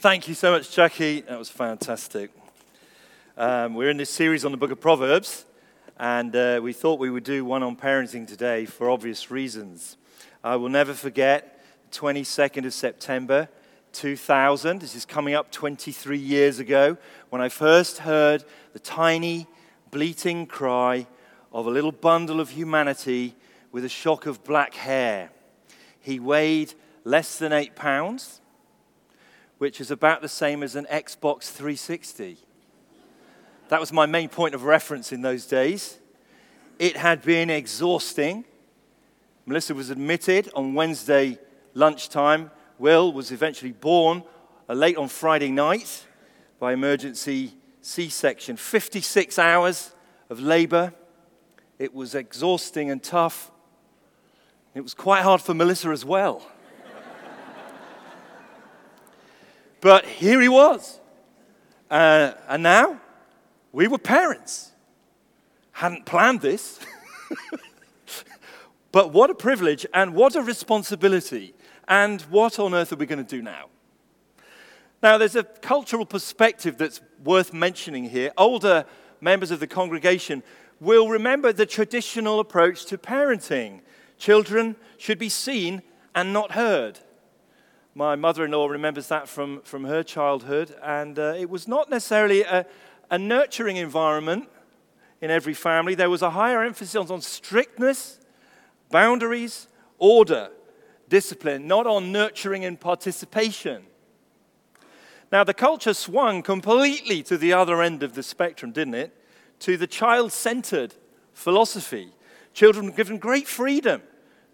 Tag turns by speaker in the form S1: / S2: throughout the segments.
S1: Thank you so much, Jackie. That was fantastic. Um, we're in this series on the book of Proverbs, and uh, we thought we would do one on parenting today for obvious reasons. I will never forget 22nd of September 2000. This is coming up 23 years ago when I first heard the tiny, bleating cry of a little bundle of humanity with a shock of black hair. He weighed less than eight pounds which is about the same as an Xbox 360. That was my main point of reference in those days. It had been exhausting. Melissa was admitted on Wednesday lunchtime. Will was eventually born uh, late on Friday night by emergency C section. 56 hours of labor. It was exhausting and tough. It was quite hard for Melissa as well. But here he was. Uh, and now we were parents. Hadn't planned this. but what a privilege and what a responsibility. And what on earth are we going to do now? Now, there's a cultural perspective that's worth mentioning here. Older members of the congregation will remember the traditional approach to parenting. Children should be seen and not heard. My mother in law remembers that from, from her childhood, and uh, it was not necessarily a, a nurturing environment in every family. There was a higher emphasis on strictness, boundaries, order, discipline, not on nurturing and participation. Now, the culture swung completely to the other end of the spectrum, didn't it? To the child centered philosophy. Children were given great freedom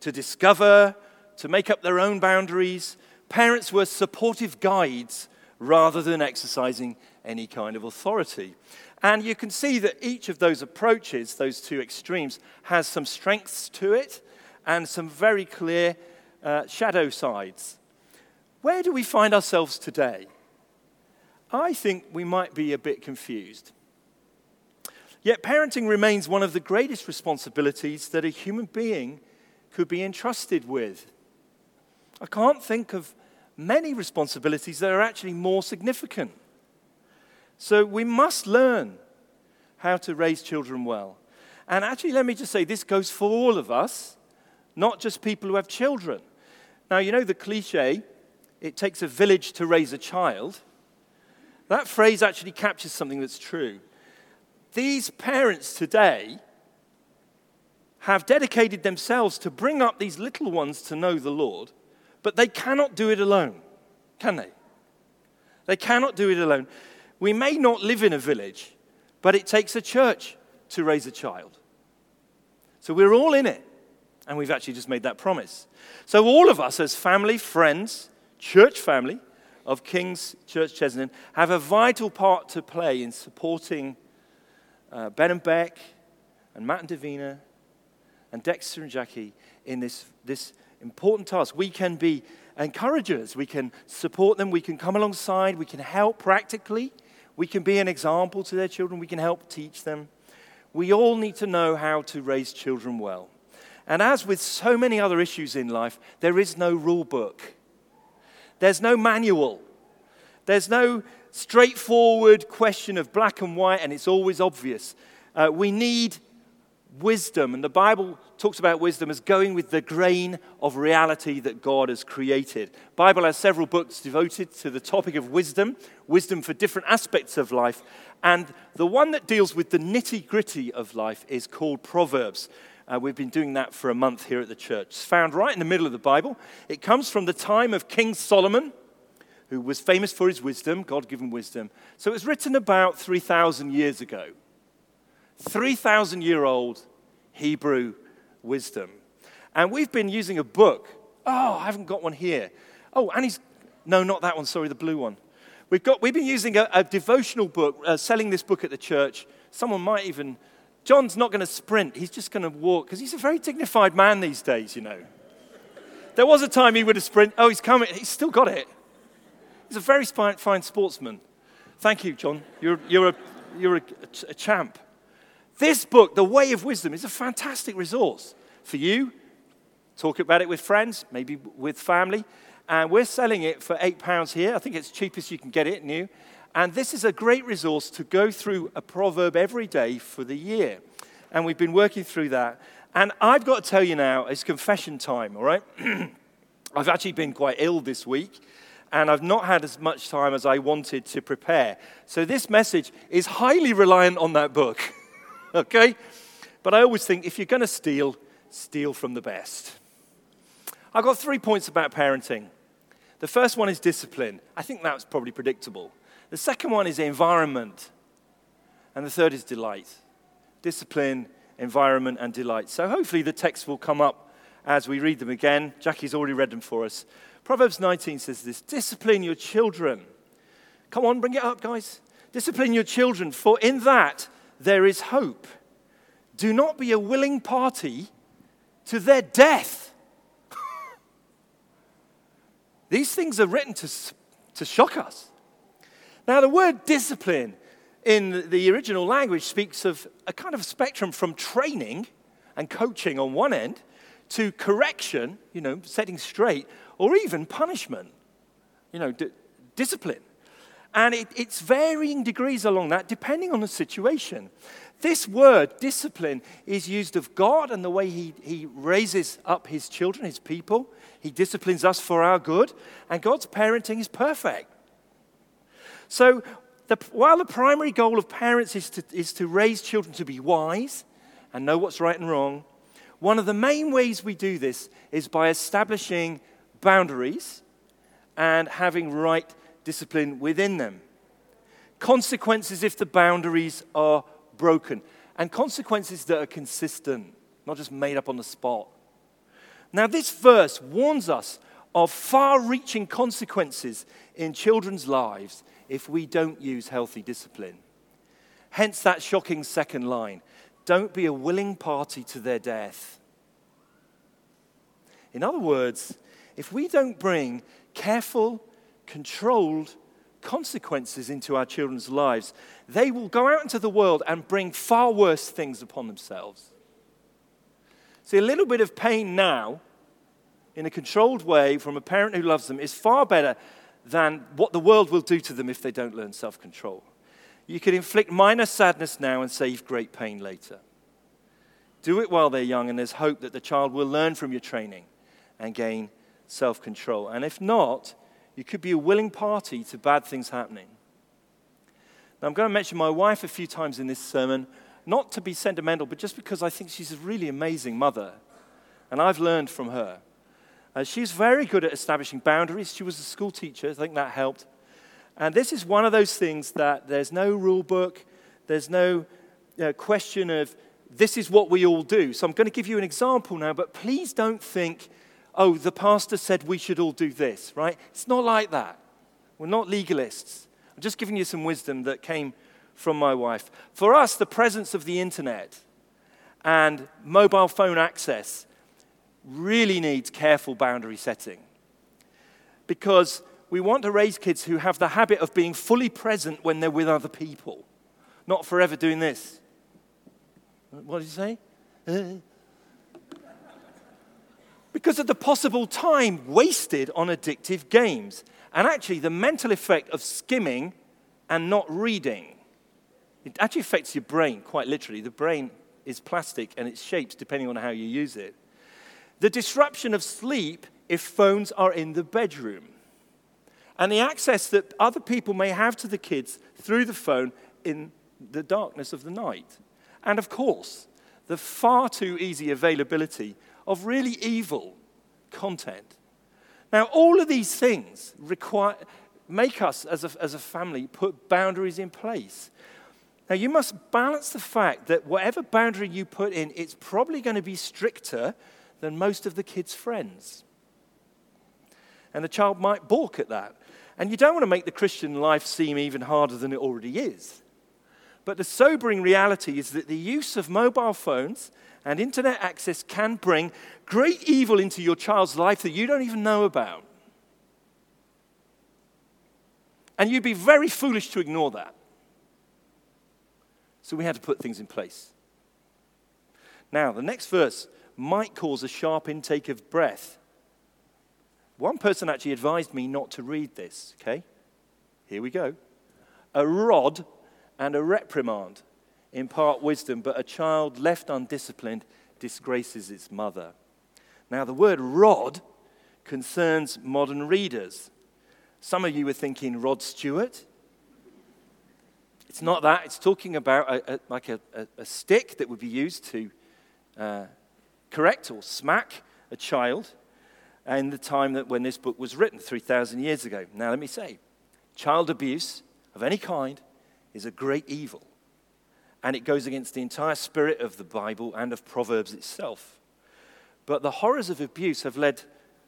S1: to discover, to make up their own boundaries, Parents were supportive guides rather than exercising any kind of authority. And you can see that each of those approaches, those two extremes, has some strengths to it and some very clear uh, shadow sides. Where do we find ourselves today? I think we might be a bit confused. Yet, parenting remains one of the greatest responsibilities that a human being could be entrusted with. I can't think of many responsibilities that are actually more significant. So we must learn how to raise children well. And actually, let me just say this goes for all of us, not just people who have children. Now, you know the cliche, it takes a village to raise a child. That phrase actually captures something that's true. These parents today have dedicated themselves to bring up these little ones to know the Lord. But they cannot do it alone, can they? They cannot do it alone. We may not live in a village, but it takes a church to raise a child. So we're all in it. And we've actually just made that promise. So, all of us, as family, friends, church family of King's Church Chesney, have a vital part to play in supporting uh, Ben and Beck, and Matt and Davina, and Dexter and Jackie in this, this important task. We can be encouragers, we can support them, we can come alongside, we can help practically, we can be an example to their children, we can help teach them. We all need to know how to raise children well. And as with so many other issues in life, there is no rule book. There's no manual. There's no straightforward question of black and white, and it's always obvious. Uh, we need wisdom. And the Bible talks about wisdom as going with the grain of reality that God has created. Bible has several books devoted to the topic of wisdom, wisdom for different aspects of life. And the one that deals with the nitty gritty of life is called Proverbs. Uh, we've been doing that for a month here at the church. It's found right in the middle of the Bible. It comes from the time of King Solomon, who was famous for his wisdom, God given wisdom. So it was written about 3,000 years ago. 3,000 year old Hebrew wisdom. And we've been using a book. Oh, I haven't got one here. Oh, and he's, no, not that one, sorry, the blue one. We've, got, we've been using a, a devotional book, uh, selling this book at the church. Someone might even, John's not going to sprint, he's just going to walk, because he's a very dignified man these days, you know. There was a time he would have sprinted. Oh, he's coming, he's still got it. He's a very fine sportsman. Thank you, John. You're, you're, a, you're a, a champ. This book, The Way of Wisdom, is a fantastic resource for you. Talk about it with friends, maybe with family. And we're selling it for £8 here. I think it's cheapest you can get it new. And this is a great resource to go through a proverb every day for the year. And we've been working through that. And I've got to tell you now, it's confession time, all right? I've actually been quite ill this week, and I've not had as much time as I wanted to prepare. So this message is highly reliant on that book, okay? But I always think if you're going to steal, steal from the best. I've got three points about parenting. The first one is discipline. I think that's probably predictable. The second one is environment. And the third is delight. Discipline, environment, and delight. So hopefully the text will come up as we read them again. Jackie's already read them for us. Proverbs 19 says this Discipline your children. Come on, bring it up, guys. Discipline your children, for in that there is hope. Do not be a willing party to their death. These things are written to, to shock us. Now, the word discipline in the original language speaks of a kind of spectrum from training and coaching on one end to correction, you know, setting straight, or even punishment, you know, d- discipline. And it, it's varying degrees along that depending on the situation. This word, discipline, is used of God and the way he, he raises up his children, his people. He disciplines us for our good, and God's parenting is perfect. So, the, while the primary goal of parents is to, is to raise children to be wise and know what's right and wrong, one of the main ways we do this is by establishing boundaries and having right discipline within them. Consequences if the boundaries are broken, and consequences that are consistent, not just made up on the spot. Now, this verse warns us of far reaching consequences in children's lives if we don't use healthy discipline. Hence, that shocking second line don't be a willing party to their death. In other words, if we don't bring careful, controlled consequences into our children's lives, they will go out into the world and bring far worse things upon themselves. See, a little bit of pain now, in a controlled way, from a parent who loves them, is far better than what the world will do to them if they don't learn self control. You can inflict minor sadness now and save great pain later. Do it while they're young, and there's hope that the child will learn from your training and gain self control. And if not, you could be a willing party to bad things happening. Now, I'm going to mention my wife a few times in this sermon, not to be sentimental, but just because I think she's a really amazing mother. And I've learned from her. Uh, she's very good at establishing boundaries. She was a school teacher, I think that helped. And this is one of those things that there's no rule book, there's no uh, question of this is what we all do. So I'm going to give you an example now, but please don't think oh, the pastor said we should all do this, right? It's not like that. We're not legalists. I'm just giving you some wisdom that came from my wife. For us, the presence of the internet and mobile phone access really needs careful boundary setting because we want to raise kids who have the habit of being fully present when they're with other people, not forever doing this. What did you say? Uh, Because of the possible time wasted on addictive games. And actually, the mental effect of skimming and not reading. It actually affects your brain, quite literally. The brain is plastic and it shapes depending on how you use it. The disruption of sleep if phones are in the bedroom. And the access that other people may have to the kids through the phone in the darkness of the night. And of course, the far too easy availability of really evil content. Now, all of these things require, make us as a, as a family put boundaries in place. Now, you must balance the fact that whatever boundary you put in, it's probably going to be stricter than most of the kids' friends. And the child might balk at that. And you don't want to make the Christian life seem even harder than it already is. But the sobering reality is that the use of mobile phones and internet access can bring great evil into your child's life that you don't even know about. And you'd be very foolish to ignore that. So we had to put things in place. Now, the next verse might cause a sharp intake of breath. One person actually advised me not to read this, okay? Here we go. A rod and a reprimand impart wisdom, but a child left undisciplined disgraces its mother. Now, the word rod concerns modern readers. Some of you were thinking Rod Stewart. It's not that. It's talking about a, a, like a, a, stick that would be used to uh, correct or smack a child in the time that when this book was written, 3,000 years ago. Now, let me say, child abuse of any kind is a great evil, and it goes against the entire spirit of the Bible and of Proverbs itself. But the horrors of abuse have led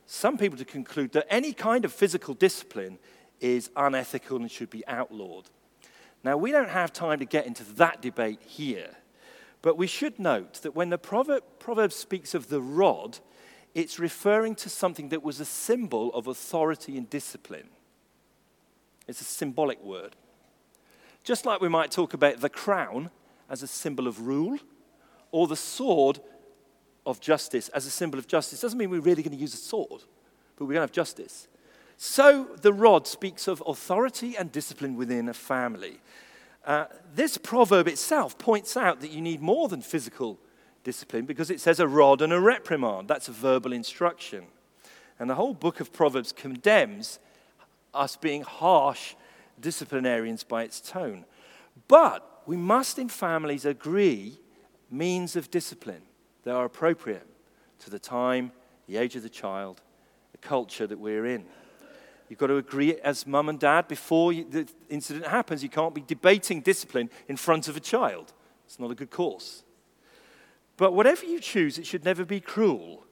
S1: some people to conclude that any kind of physical discipline is unethical and should be outlawed. Now, we don't have time to get into that debate here, but we should note that when the proverb, proverb speaks of the rod, it's referring to something that was a symbol of authority and discipline. It's a symbolic word. Just like we might talk about the crown as a symbol of rule, or the sword of justice as a symbol of justice. Doesn't mean we're really going to use a sword, but we're going to have justice. So the rod speaks of authority and discipline within a family. Uh, this proverb itself points out that you need more than physical discipline because it says a rod and a reprimand. That's a verbal instruction. And the whole book of Proverbs condemns us being harsh disciplinarians by its tone. But we must in families agree means of discipline that are appropriate to the time, the age of the child, the culture that we're in. You've got to agree as mum and dad before you, the incident happens. You can't be debating discipline in front of a child. It's not a good course. But whatever you choose, it should never be cruel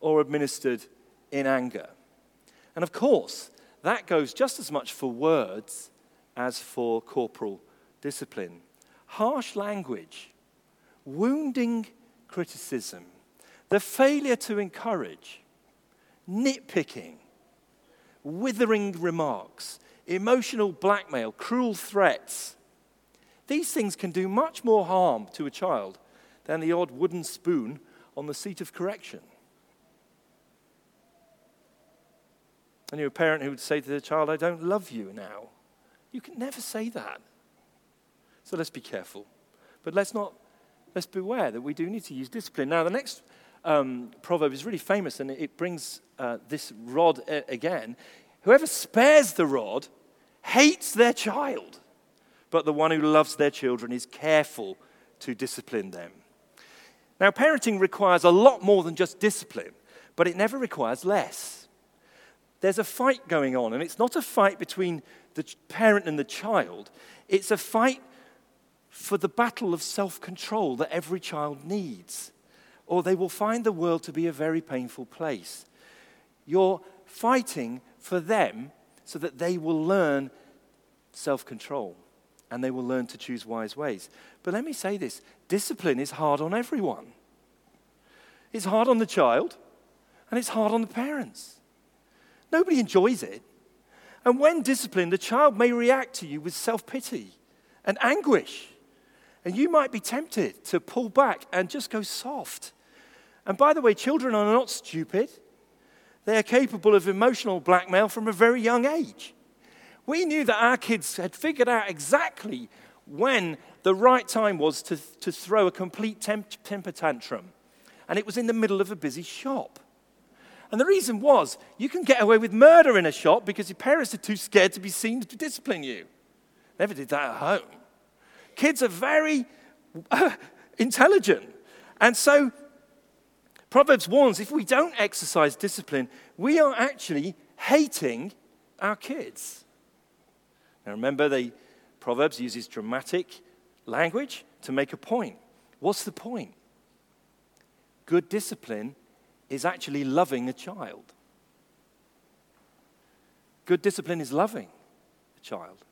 S1: or administered in anger. And of course, that goes just as much for words as for corporal discipline. Harsh language, wounding criticism, the failure to encourage, nitpicking, withering remarks, emotional blackmail, cruel threats. These things can do much more harm to a child than the odd wooden spoon on the seat of correction. And you're a parent who would say to the child, I don't love you now. You can never say that. So let's be careful. But let's not let's beware that we do need to use discipline. Now, the next um, proverb is really famous and it brings uh, this rod a- again. Whoever spares the rod hates their child, but the one who loves their children is careful to discipline them. Now, parenting requires a lot more than just discipline, but it never requires less. There's a fight going on, and it's not a fight between the parent and the child, it's a fight for the battle of self control that every child needs, or they will find the world to be a very painful place. You're fighting for them so that they will learn self control and they will learn to choose wise ways. But let me say this discipline is hard on everyone. It's hard on the child and it's hard on the parents. Nobody enjoys it. And when disciplined, the child may react to you with self pity and anguish. And you might be tempted to pull back and just go soft. And by the way, children are not stupid. They are capable of emotional blackmail from a very young age. We knew that our kids had figured out exactly when the right time was to, to throw a complete temp- temper tantrum. And it was in the middle of a busy shop. And the reason was you can get away with murder in a shop because your parents are too scared to be seen to discipline you. Never did that at home. Kids are very intelligent. And so Proverbs warns if we don't exercise discipline, we are actually hating our kids. Now remember, the Proverbs uses dramatic language to make a point. What's the point? Good discipline is actually loving a child. Good discipline is loving a child.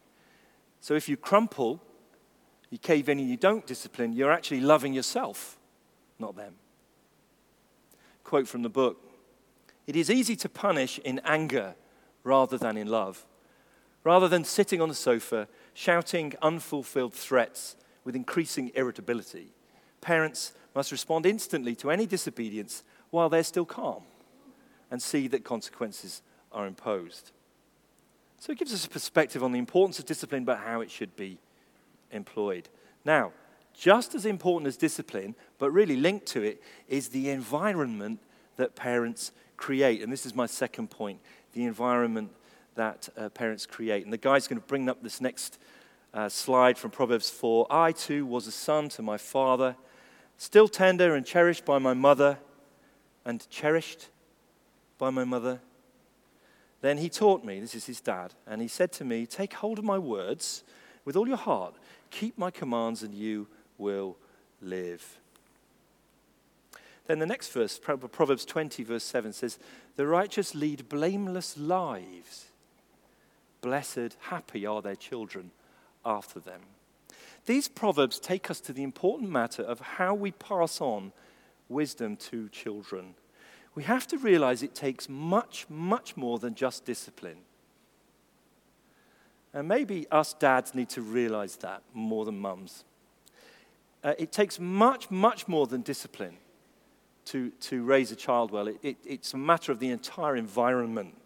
S1: So if you crumple you cave in and you don't discipline, you're actually loving yourself, not them. Quote from the book It is easy to punish in anger rather than in love. Rather than sitting on the sofa shouting unfulfilled threats with increasing irritability, parents must respond instantly to any disobedience while they're still calm. and see that consequences are imposed. So it gives us a perspective on the importance of discipline, but how it should be employed. Now, just as important as discipline, but really linked to it, is the environment that parents create. And this is my second point the environment that uh, parents create. And the guy's going to bring up this next uh, slide from Proverbs 4. I too was a son to my father, still tender and cherished by my mother, and cherished by my mother. Then he taught me, this is his dad, and he said to me, Take hold of my words with all your heart, keep my commands, and you will live. Then the next verse, Proverbs 20, verse 7 says, The righteous lead blameless lives. Blessed, happy are their children after them. These proverbs take us to the important matter of how we pass on wisdom to children. We have to realize it takes much, much more than just discipline. And maybe us dads need to realize that more than mums. Uh, it takes much, much more than discipline to, to raise a child well. It, it, it's a matter of the entire environment.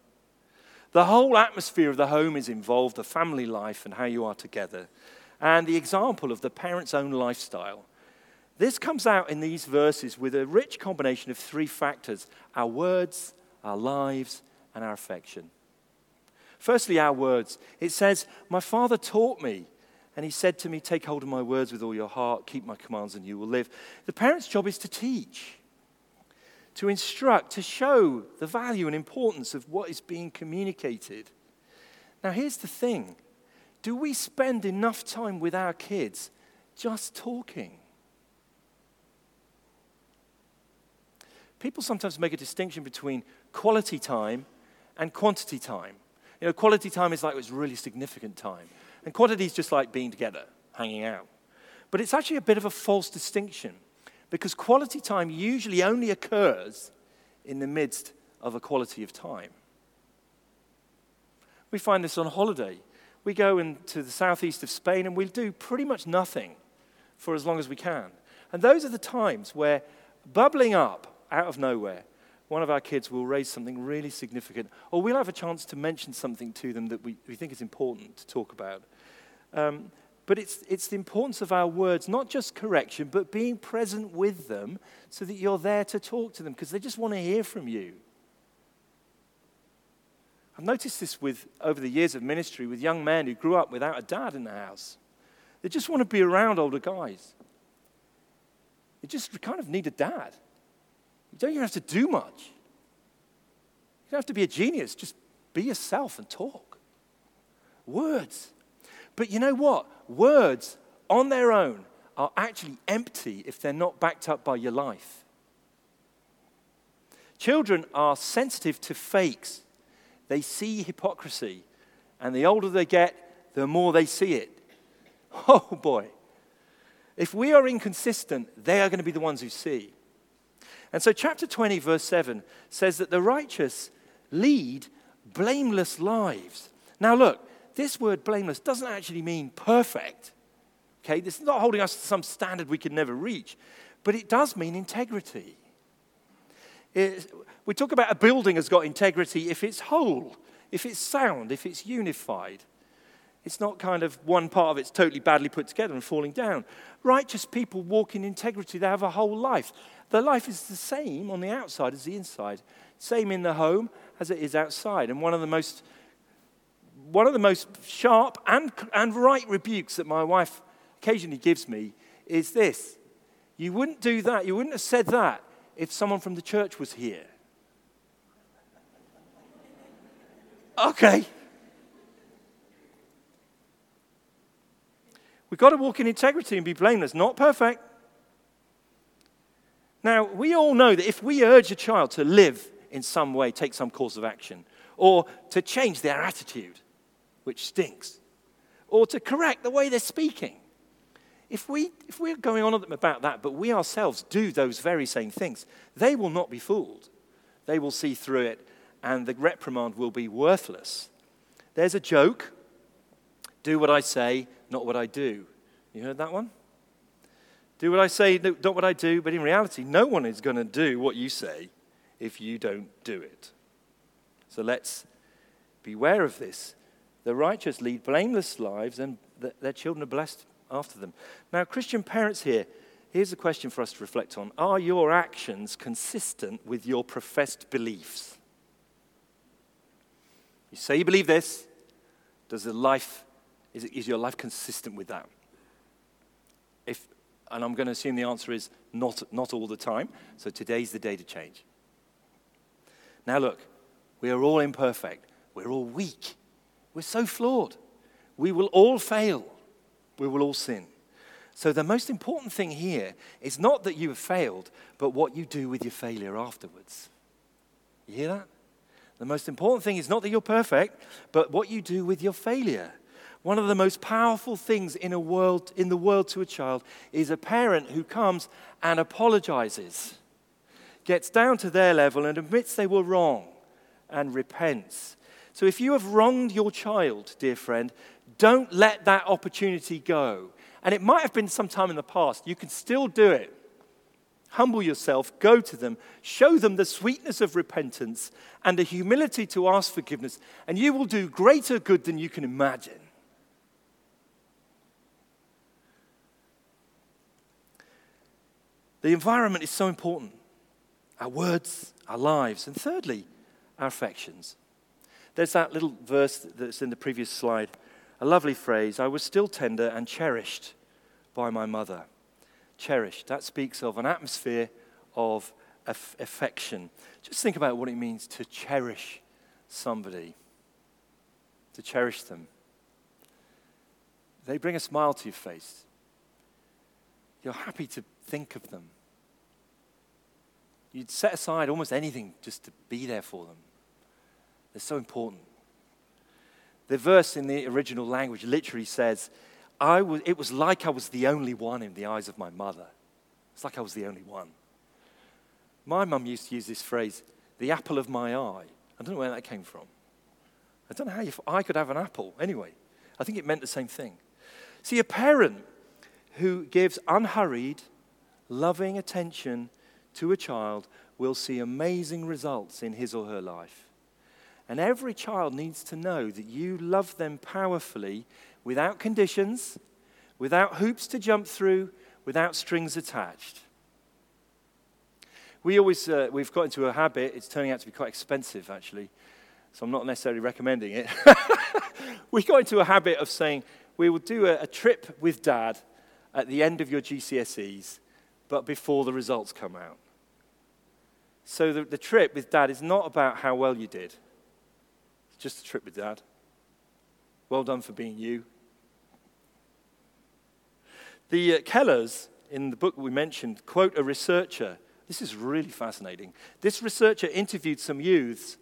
S1: The whole atmosphere of the home is involved, the family life and how you are together, and the example of the parent's own lifestyle. This comes out in these verses with a rich combination of three factors our words, our lives, and our affection. Firstly, our words. It says, My father taught me, and he said to me, Take hold of my words with all your heart, keep my commands, and you will live. The parent's job is to teach, to instruct, to show the value and importance of what is being communicated. Now, here's the thing do we spend enough time with our kids just talking? People sometimes make a distinction between quality time and quantity time. You know, quality time is like it's really significant time, and quantity is just like being together, hanging out. But it's actually a bit of a false distinction because quality time usually only occurs in the midst of a quality of time. We find this on holiday. We go into the southeast of Spain and we do pretty much nothing for as long as we can. And those are the times where bubbling up out of nowhere, one of our kids will raise something really significant, or we'll have a chance to mention something to them that we, we think is important to talk about. Um, but it's, it's the importance of our words, not just correction, but being present with them so that you're there to talk to them because they just want to hear from you. I've noticed this with, over the years of ministry with young men who grew up without a dad in the house. They just want to be around older guys. They just kind of need a dad. You don't even have to do much. You don't have to be a genius. Just be yourself and talk. Words. But you know what? Words on their own are actually empty if they're not backed up by your life. Children are sensitive to fakes. They see hypocrisy. And the older they get, the more they see it. Oh boy. If we are inconsistent, they are going to be the ones who see. And so, chapter 20, verse 7 says that the righteous lead blameless lives. Now, look, this word blameless doesn't actually mean perfect. Okay, this is not holding us to some standard we can never reach, but it does mean integrity. It, we talk about a building has got integrity if it's whole, if it's sound, if it's unified. It's not kind of one part of it's totally badly put together and falling down. Righteous people walk in integrity, they have a whole life. Their life is the same on the outside as the inside, same in the home as it is outside. And one of the most one of the most sharp and, and right rebukes that my wife occasionally gives me is this You wouldn't do that, you wouldn't have said that if someone from the church was here. Okay. We've got to walk in integrity and be blameless, not perfect. Now, we all know that if we urge a child to live in some way, take some course of action, or to change their attitude, which stinks, or to correct the way they're speaking, if, we, if we're going on about that, but we ourselves do those very same things, they will not be fooled. They will see through it, and the reprimand will be worthless. There's a joke do what I say, not what I do. You heard that one? Do what I say, not what I do, but in reality, no one is going to do what you say if you don't do it. So let's beware of this. The righteous lead blameless lives, and their children are blessed after them. Now, Christian parents here, here's a question for us to reflect on Are your actions consistent with your professed beliefs? You say you believe this, does the life, is, it, is your life consistent with that? And I'm going to assume the answer is not, not all the time, so today's the day to change. Now, look, we are all imperfect, we're all weak, we're so flawed. We will all fail, we will all sin. So, the most important thing here is not that you have failed, but what you do with your failure afterwards. You hear that? The most important thing is not that you're perfect, but what you do with your failure. One of the most powerful things in, a world, in the world to a child is a parent who comes and apologizes, gets down to their level and admits they were wrong and repents. So if you have wronged your child, dear friend, don't let that opportunity go. And it might have been some time in the past. You can still do it. Humble yourself, go to them, show them the sweetness of repentance and the humility to ask forgiveness, and you will do greater good than you can imagine. The environment is so important our words, our lives, and thirdly, our affections. There's that little verse that's in the previous slide, a lovely phrase I was still tender and cherished by my mother cherished. That speaks of an atmosphere of aff- affection. Just think about what it means to cherish somebody, to cherish them. They bring a smile to your face. You're happy to think of them. You'd set aside almost anything just to be there for them. They're so important. The verse in the original language literally says, I was, it was like I was the only one in the eyes of my mother. It's like I was the only one. My mum used to use this phrase, the apple of my eye. I don't know where that came from. I don't know how I could have an apple. Anyway, I think it meant the same thing. See, a parent who gives unhurried, loving attention to a child will see amazing results in his or her life. And every child needs to know that you love them powerfully without conditions, without hoops to jump through, without strings attached. We always, uh, we've got into a habit, it's turning out to be quite expensive actually, so I'm not necessarily recommending it. we got into a habit of saying, we will do a, a trip with dad at the end of your GCSEs, but before the results come out. So the, the trip with dad is not about how well you did, it's just a trip with dad. Well done for being you. The uh, Kellers, in the book we mentioned, quote a researcher. This is really fascinating. This researcher interviewed some youths,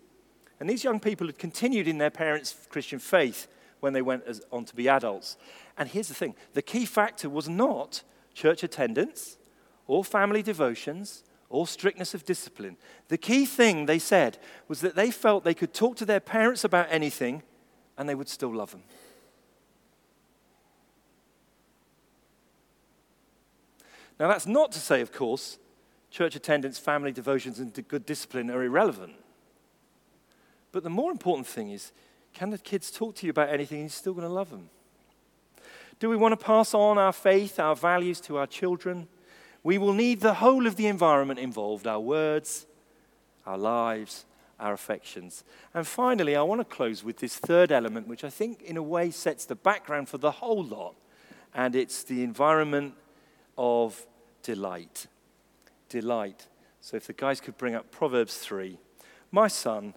S1: and these young people had continued in their parents' Christian faith when they went as, on to be adults. And here's the thing the key factor was not church attendance or family devotions or strictness of discipline. The key thing they said was that they felt they could talk to their parents about anything and they would still love them. Now, that's not to say, of course, church attendance, family devotions, and good discipline are irrelevant. But the more important thing is can the kids talk to you about anything and you're still going to love them? Do we want to pass on our faith, our values to our children? We will need the whole of the environment involved our words, our lives, our affections. And finally, I want to close with this third element, which I think, in a way, sets the background for the whole lot. And it's the environment of delight. Delight. So if the guys could bring up Proverbs 3 My son,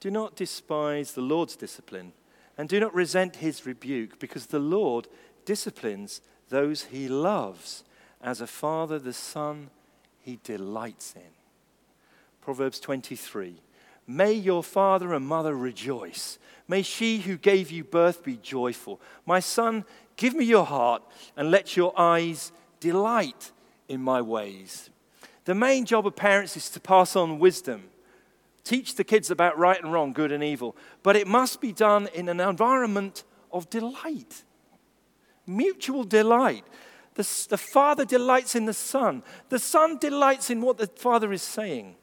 S1: do not despise the Lord's discipline, and do not resent his rebuke, because the Lord disciplines those he loves. As a father, the son he delights in. Proverbs 23 May your father and mother rejoice. May she who gave you birth be joyful. My son, give me your heart and let your eyes delight in my ways. The main job of parents is to pass on wisdom, teach the kids about right and wrong, good and evil, but it must be done in an environment of delight, mutual delight. The, the father delights in the son, the son delights in what the father is saying.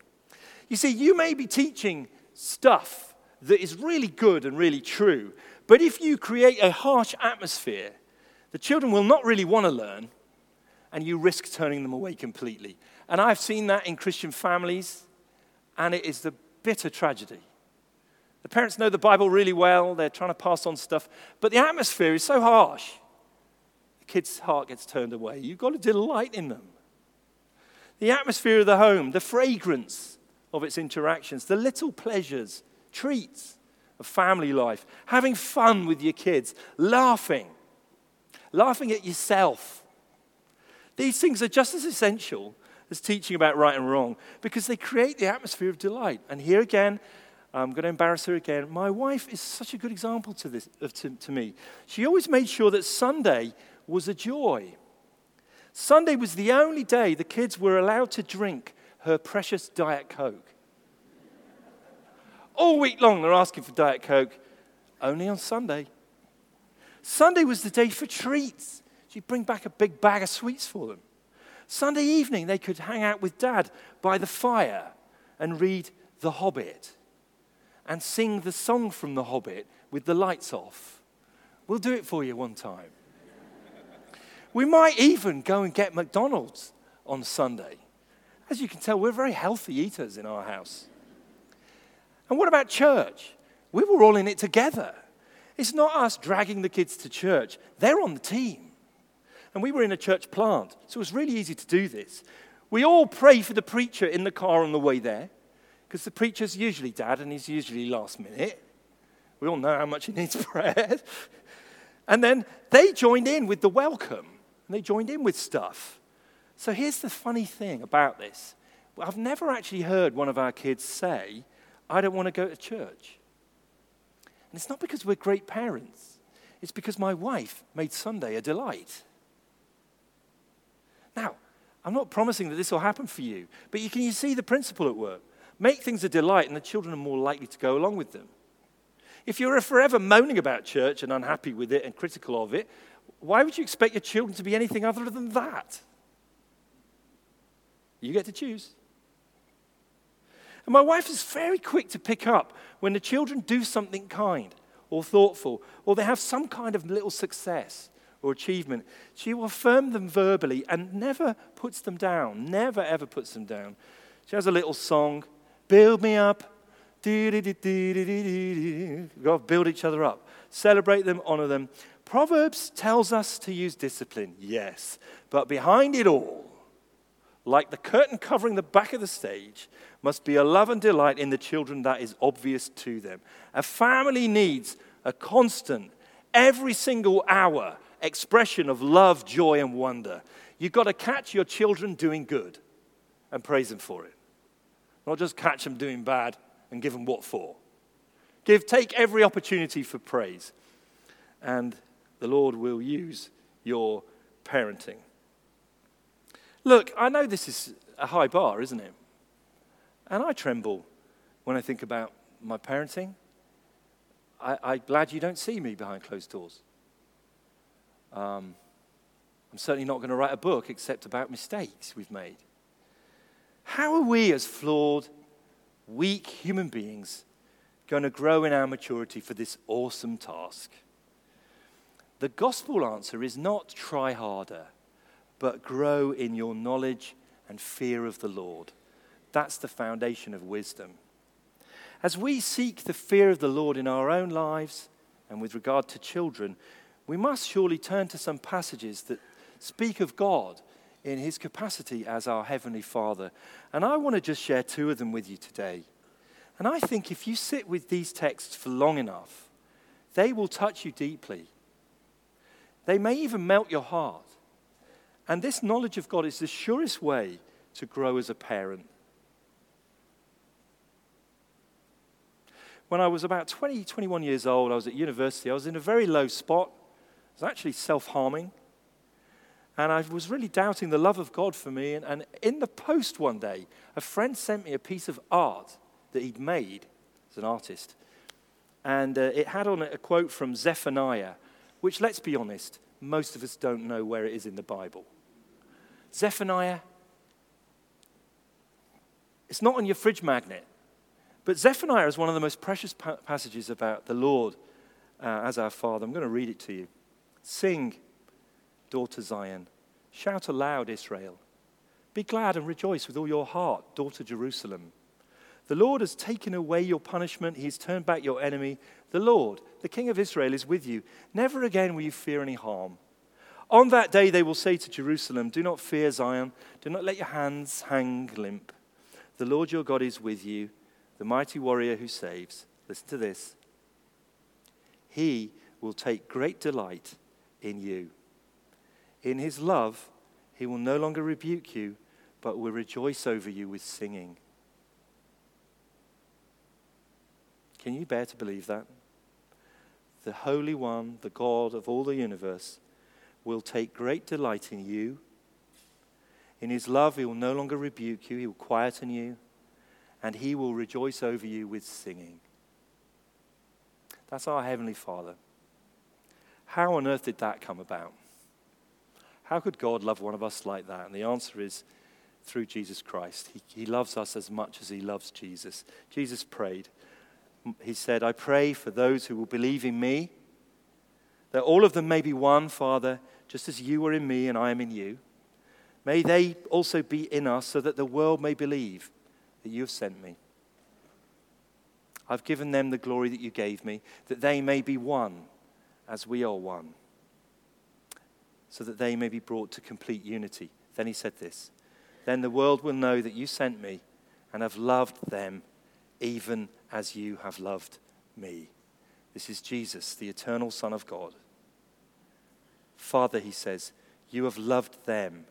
S1: You see, you may be teaching stuff that is really good and really true. But if you create a harsh atmosphere, the children will not really want to learn, and you risk turning them away completely. And I've seen that in Christian families, and it is the bitter tragedy. The parents know the Bible really well, they're trying to pass on stuff, but the atmosphere is so harsh, kid's heart gets turned away. You've got to delight in them. The atmosphere of the home, the fragrance of its interactions, the little pleasures, treats of family life, having fun with your kids, laughing, laughing at yourself. These things are just as essential as teaching about right and wrong because they create the atmosphere of delight. And here again, I'm going to embarrass her again. My wife is such a good example to, this, to, to me. She always made sure that Sunday was a joy. Sunday was the only day the kids were allowed to drink her precious Diet Coke. All week long, they're asking for Diet Coke, only on Sunday. Sunday was the day for treats. She'd bring back a big bag of sweets for them. Sunday evening, they could hang out with dad by the fire and read The Hobbit and sing the song from The Hobbit with the lights off. We'll do it for you one time. We might even go and get McDonald's on Sunday. As you can tell, we're very healthy eaters in our house. And what about church? We were all in it together. It's not us dragging the kids to church, they're on the team. And we were in a church plant, so it was really easy to do this. We all pray for the preacher in the car on the way there, because the preacher's usually dad and he's usually last minute. We all know how much he needs prayer. and then they joined in with the welcome, and they joined in with stuff. So here's the funny thing about this I've never actually heard one of our kids say, I don't want to go to church. And it's not because we're great parents, it's because my wife made Sunday a delight. Now, I'm not promising that this will happen for you, but you can you see the principle at work. Make things a delight, and the children are more likely to go along with them. If you're forever moaning about church and unhappy with it and critical of it, why would you expect your children to be anything other than that? You get to choose. And my wife is very quick to pick up when the children do something kind or thoughtful, or they have some kind of little success or achievement. She will affirm them verbally and never puts them down, never ever puts them down. She has a little song build me up. We've got to build each other up. Celebrate them, honor them. Proverbs tells us to use discipline, yes, but behind it all, like the curtain covering the back of the stage, must be a love and delight in the children that is obvious to them. A family needs a constant, every single hour expression of love, joy, and wonder. You've got to catch your children doing good and praise them for it. Not just catch them doing bad and give them what for. Give, take every opportunity for praise, and the Lord will use your parenting. Look, I know this is a high bar, isn't it? And I tremble when I think about my parenting. I, am glad you don't see me behind closed doors. Um, I'm certainly not going to write a book except about mistakes we've made. How are we, as flawed, weak human beings, going to grow in our maturity for this awesome task? The gospel answer is not try harder but grow in your knowledge and fear of the Lord. That's the foundation of wisdom. As we seek the fear of the Lord in our own lives and with regard to children, we must surely turn to some passages that speak of God in his capacity as our Heavenly Father. And I want to just share two of them with you today. And I think if you sit with these texts for long enough, they will touch you deeply. They may even melt your heart. And this knowledge of God is the surest way to grow as a parent. When I was about 20, 21 years old, I was at university. I was in a very low spot. I was actually self harming. And I was really doubting the love of God for me. And, and, in the post one day, a friend sent me a piece of art that he'd made as an artist. And uh, it had on it a quote from Zephaniah, which, let's be honest, most of us don't know where it is in the Bible. Zephaniah, it's not on your fridge magnet. But Zephaniah is one of the most precious pa- passages about the Lord uh, as our Father. I'm going to read it to you. Sing, daughter Zion. Shout aloud, Israel. Be glad and rejoice with all your heart, daughter Jerusalem. The Lord has taken away your punishment. He's turned back your enemy. The Lord, the King of Israel, is with you. Never again will you fear any harm. On that day, they will say to Jerusalem, Do not fear Zion. Do not let your hands hang limp. The Lord your God is with you, the mighty warrior who saves. Listen to this. He will take great delight in you. In his love, he will no longer rebuke you, but will rejoice over you with singing. Can you bear to believe that? The Holy One, the God of all the universe, will take great delight in you. In his love, he will no longer rebuke you, he will quieten you, and he will rejoice over you with singing. That's our Heavenly Father. How on earth did that come about? How could God love one of us like that? And the answer is through Jesus Christ. He, he loves us as much as he loves Jesus. Jesus prayed. He said, I pray for those who will believe in me, that all of them may be one, Father, just as you are in me and I am in you. May they also be in us so that the world may believe that you have sent me. I've given them the glory that you gave me, that they may be one as we are one so that they may be brought to complete unity. Then he said this Then the world will know that you sent me and have loved them even as you have loved me. This is Jesus, the eternal Son of God. Father, he says, you have loved them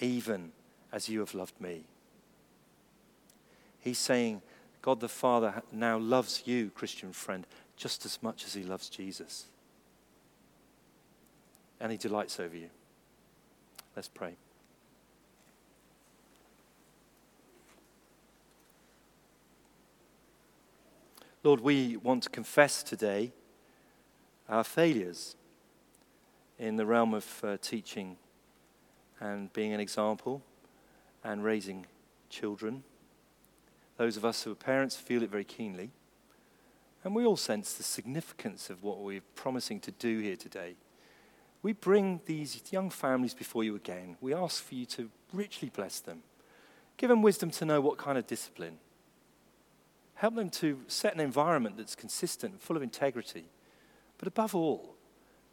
S1: even as you have loved me. He's saying, God the Father now loves you, Christian friend, just as much as he loves Jesus and He delights over you. Let's pray. Lord, we want to confess today our failures in the realm of uh, teaching and being an example and raising children. Those of us who are parents feel it very keenly. And we all sense the significance of what we're promising to do here today we bring these young families before you again. We ask for you to richly bless them. Give them wisdom to know what kind of discipline. Help them to set an environment that's consistent, and full of integrity. But above all,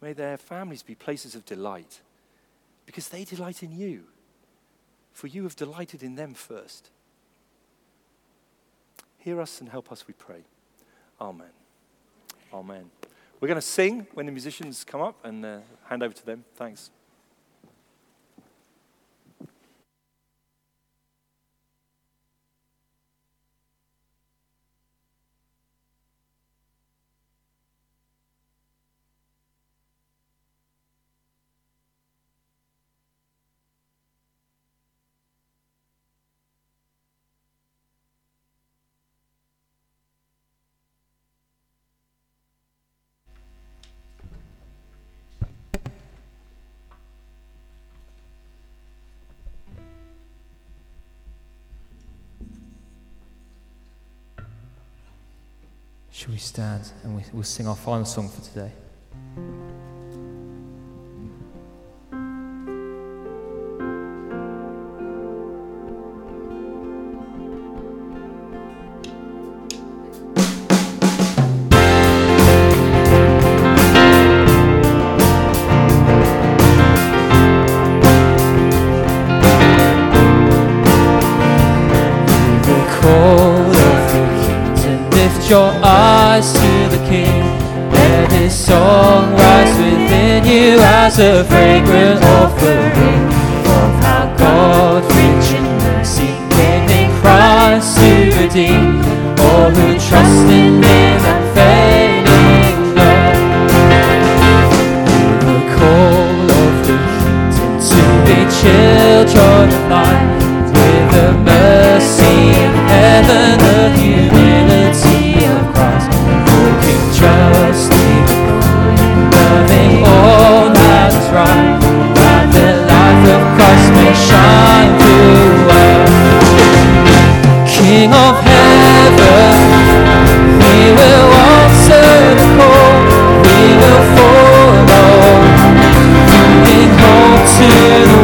S1: may their families be places of delight because they delight in you, for you have delighted in them first. Hear us and help us, we pray. Amen. Amen. We're going to sing when the musicians come up and uh, hand over to them. Thanks.
S2: Shall we stand and we, we, will sing our final song for today? Song rise within you as a fragrant offering of how God, rich in mercy, came in Christ to redeem all who trust in Him and failing love. The call of the kingdom to be children of light King of heaven. We will answer the call, we will follow, doing all to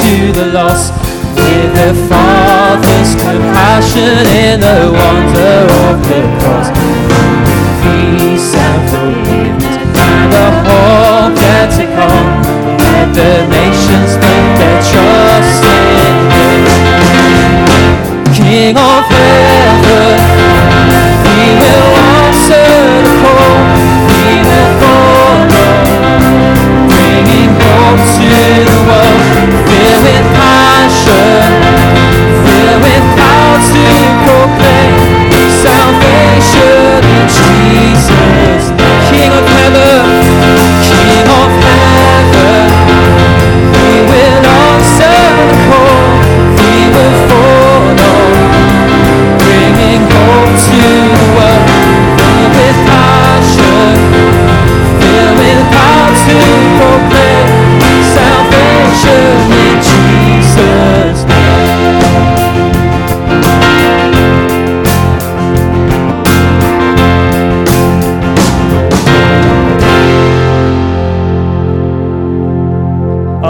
S2: the lost with the Father's compassion in the wonder of the cross. Peace and forgiveness and a hope yet to come. Let the nations put their trust in Him. King of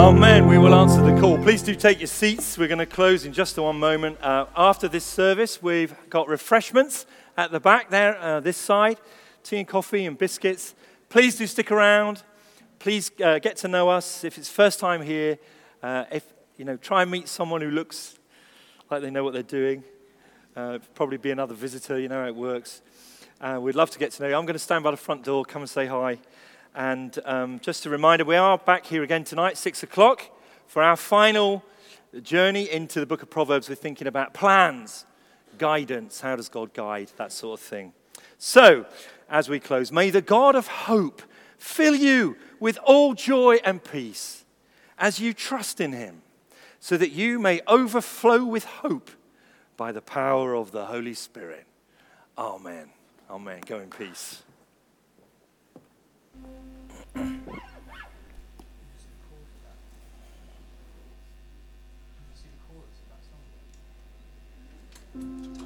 S1: Amen. We will answer the call. Please do take your seats. We're going to close in just one moment. Uh, after this service, we've got refreshments at the back there, uh, this side tea and coffee and biscuits. Please do stick around. Please uh, get to know us. If it's first time here, uh, if you know, try and meet someone who looks like they know what they're doing. Uh, probably be another visitor. You know how it works. Uh, we'd love to get to know you. I'm going to stand by the front door. Come and say hi. And um, just a reminder, we are back here again tonight, six o'clock, for our final journey into the book of Proverbs. We're thinking about plans, guidance, how does God guide, that sort of thing. So, as we close, may the God of hope fill you with all joy and peace as you trust in him, so that you may overflow with hope by the power of the Holy Spirit. Amen. Amen. Go in peace. Bye.